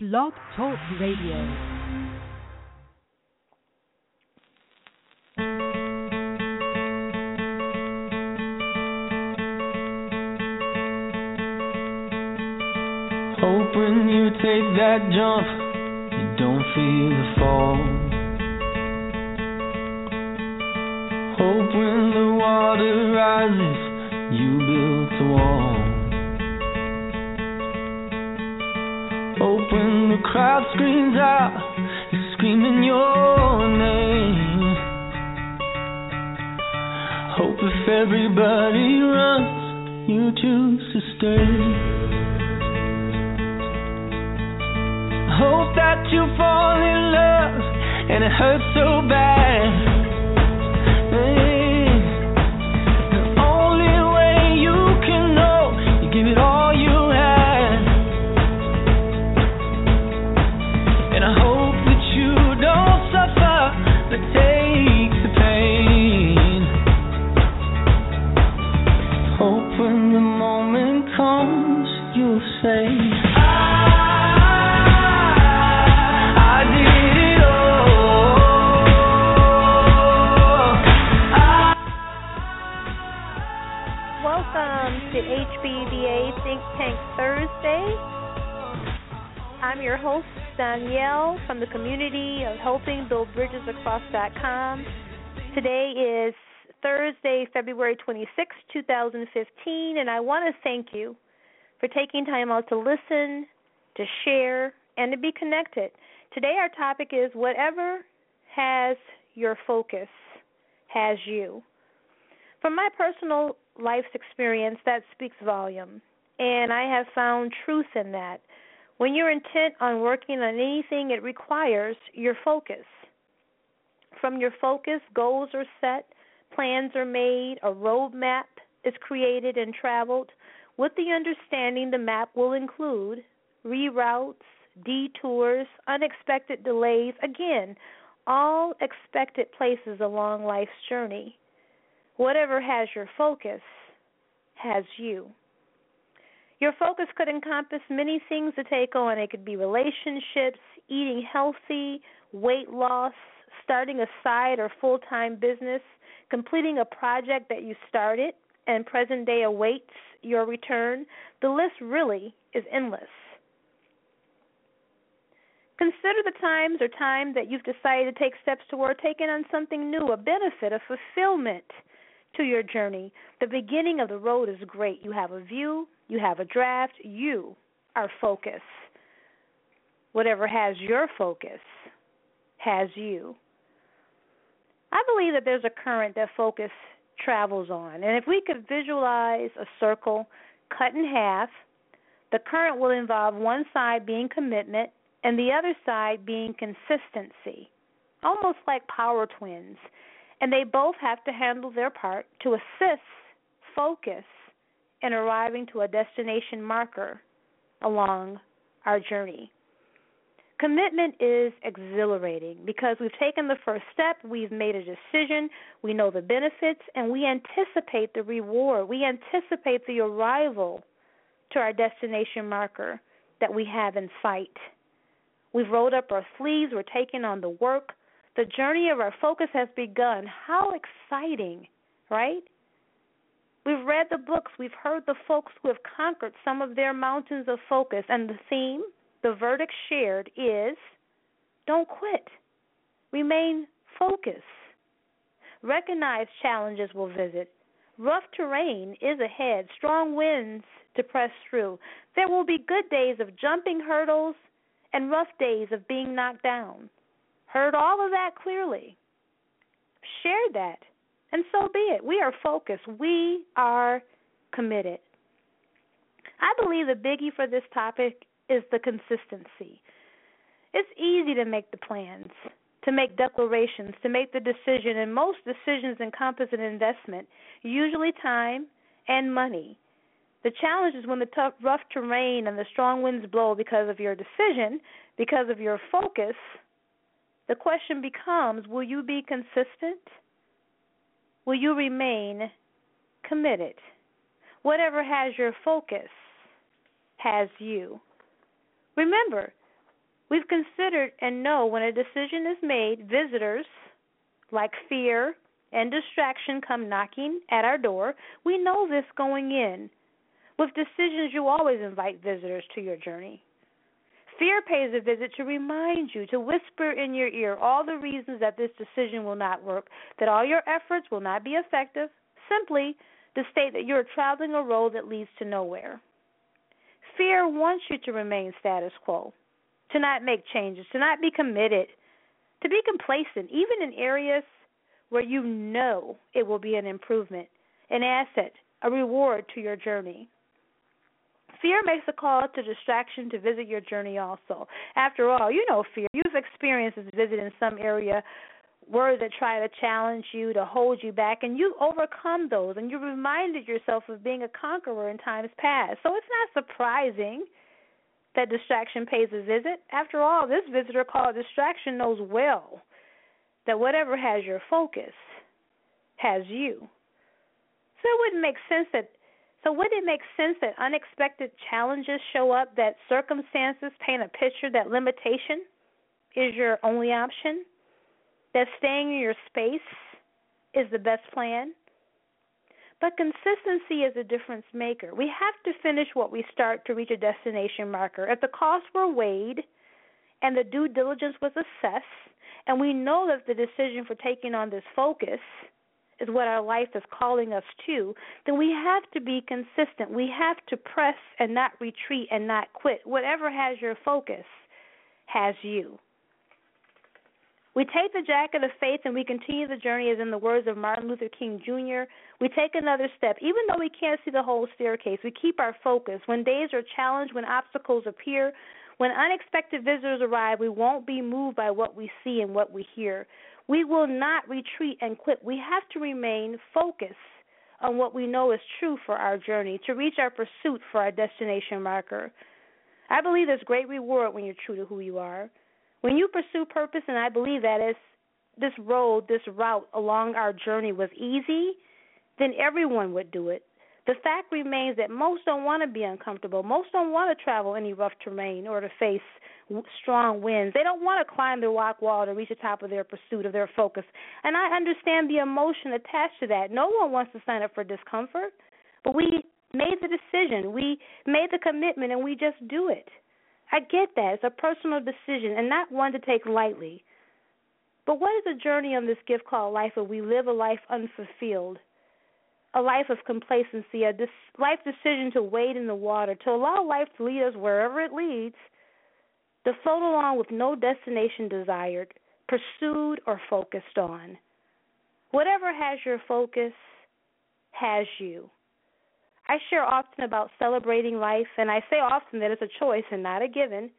Blog Talk Radio. Hope when you take that jump, you don't feel the fall. Hope when the water rises, you build a wall. The crowd screams out, you're screaming your name. Hope if everybody runs, you choose to stay. Hope that you fall in love and it hurts so bad. Welcome to HBBA Think Tank Thursday. I'm your host, Donyale, from the community of Helping Build Bridges Across.com. Today is Thursday, February 26, 2015, and I want to thank you for taking time out to listen, to share, and to be connected. Today, our topic is whatever has your focus has you. From my personal life's experience, that speaks volume, and I have found truth in that. When you're intent on working on anything, it requires your focus. From your focus, goals are set, plans are made, a roadmap is created and traveled, with the understanding the map will include reroutes, detours, unexpected delays, again, all expected places along life's journey. Whatever has your focus has you. Your focus could encompass many things to take on. It could be relationships, eating healthy, weight loss, starting a side or full time business, completing a project that you started and present day awaits your return. The list really is endless. Consider the times or time that you've decided to take steps toward taking on something new, a benefit, a fulfillment to your journey. The beginning of the road is great. You have a view, you have a draft, you are focused. Whatever has your focus has you. I believe that there's a current that focus travels on. And if we could visualize a circle cut in half, the current will involve one side being commitment and the other side being consistency, almost like power twins. And they both have to handle their part to assist focus in arriving to a destination marker along our journey. Commitment is exhilarating because we've taken the first step, we've made a decision, we know the benefits, and we anticipate the reward. We anticipate the arrival to our destination marker that we have in sight. We've rolled up our sleeves, we're taking on the work. The journey of our focus has begun. How exciting, right? We've read the books, we've heard the folks who have conquered some of their mountains of focus, and the theme, the verdict shared is don't quit. Remain focused. Recognize challenges will visit. Rough terrain is ahead, strong winds to press through. There will be good days of jumping hurdles and rough days of being knocked down. Heard all of that clearly. Shared that. And so be it. We are focused. We are committed. I believe the biggie for this topic is the consistency. It's easy to make the plans, to make declarations, to make the decision, and most decisions encompass an investment, usually time and money. The challenge is when the tough, rough terrain and the strong winds blow because of your decision, because of your focus. The question becomes will you be consistent? Will you remain committed? Whatever has your focus has you. Remember, We've considered and know when a decision is made, visitors like fear and distraction come knocking at our door. We know this going in. With decisions, you always invite visitors to your journey. Fear pays a visit to remind you, to whisper in your ear all the reasons that this decision will not work, that all your efforts will not be effective, simply to state that you're traveling a road that leads to nowhere. Fear wants you to remain status quo, to not make changes, to not be committed, to be complacent, even in areas where you know it will be an improvement, an asset, a reward to your journey. Fear makes a call to distraction to visit your journey also. After all, you know fear. You've experienced this visit in some area words that try to challenge you, to hold you back, and you overcome those and you reminded yourself of being a conqueror in times past. So it's not surprising that distraction pays a visit. After all, this visitor called distraction knows well that whatever has your focus has you. So it wouldn't make sense that so would it make sense that unexpected challenges show up, that circumstances paint a picture that limitation is your only option? That staying in your space is the best plan? But consistency is a difference maker. We have to finish what we start to reach a destination marker. If the costs were weighed and the due diligence was assessed, and we know that the decision for taking on this focus is what our life is calling us to, then we have to be consistent. We have to press and not retreat and not quit. Whatever has your focus has you. We take the jacket of faith and we continue the journey, as in the words of Martin Luther King Jr. We take another step. Even though we can't see the whole staircase, we keep our focus. When days are challenged, when obstacles appear, when unexpected visitors arrive, we won't be moved by what we see and what we hear. We will not retreat and quit. We have to remain focused on what we know is true for our journey to reach our pursuit for our destination marker. I believe there's great reward when you're true to who you are. When you pursue purpose, and I believe that if this road, this route along our journey was easy, then everyone would do it. The fact remains that most don't want to be uncomfortable. Most don't want to travel any rough terrain or to face strong winds. They don't want to climb the rock wall to reach the top of their pursuit of their focus. And I understand the emotion attached to that. No one wants to sign up for discomfort, but we made the decision. We made the commitment and we just do it. I get that. It's a personal decision and not one to take lightly. But what is a journey on this gift called life where we live a life unfulfilled? A life of complacency, a dis- life decision to wade in the water, to allow life to lead us wherever it leads – to float along with no destination desired, pursued, or focused on. Whatever has your focus has you. I share often about celebrating life, and I say often that it's a choice and not a given.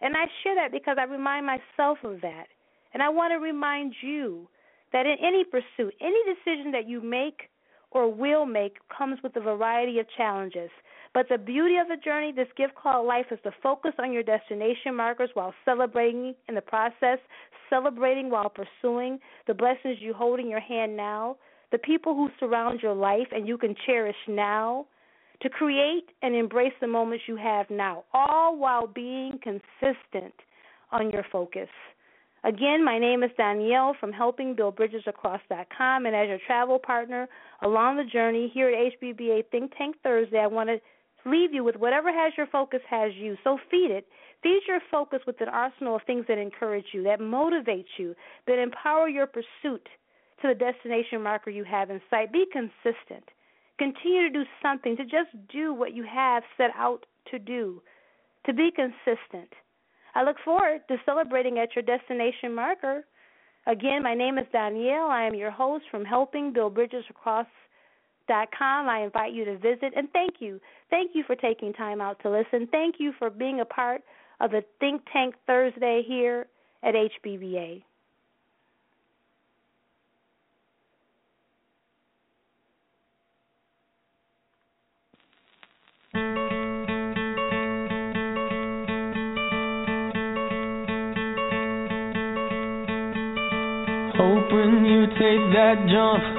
And I share that because I remind myself of that. And I want to remind you that in any pursuit, any decision that you make or will make comes with a variety of challenges. But the beauty of the journey, this gift called life, is to focus on your destination markers while celebrating in the process, celebrating while pursuing the blessings you hold in your hand now, the people who surround your life and you can cherish now, to create and embrace the moments you have now, all while being consistent on your focus. Again, my name is Donyale from Helping Build Bridges Across.com, and as your travel partner along the journey here at HBBA Think Tank Thursday, I want to leave you with whatever has your focus has you. So feed it. Feed your focus with an arsenal of things that encourage you, that motivate you, that empower your pursuit to the destination marker you have in sight. Be consistent. Continue to do something, to just do what you have set out to do, to be consistent. I look forward to celebrating at your destination marker. Again, my name is Donyale. I am your host from Helping Build Bridges Across com. I invite you to visit and thank you. Thank you for taking time out to listen. Thank you for being a part of the Think Tank Thursday here at HBBA. Hope when you take that jump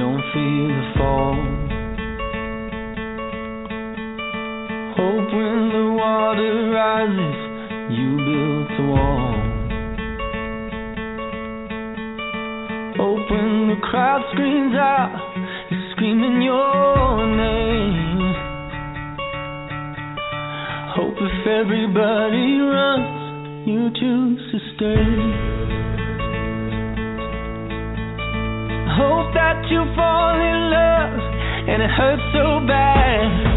don't feel the fall. Hope when the water rises, you build a wall. Hope when the crowd screams out, you're screaming your name. Hope if everybody runs, you choose to stay. Hope that you fall in love and it hurts so bad.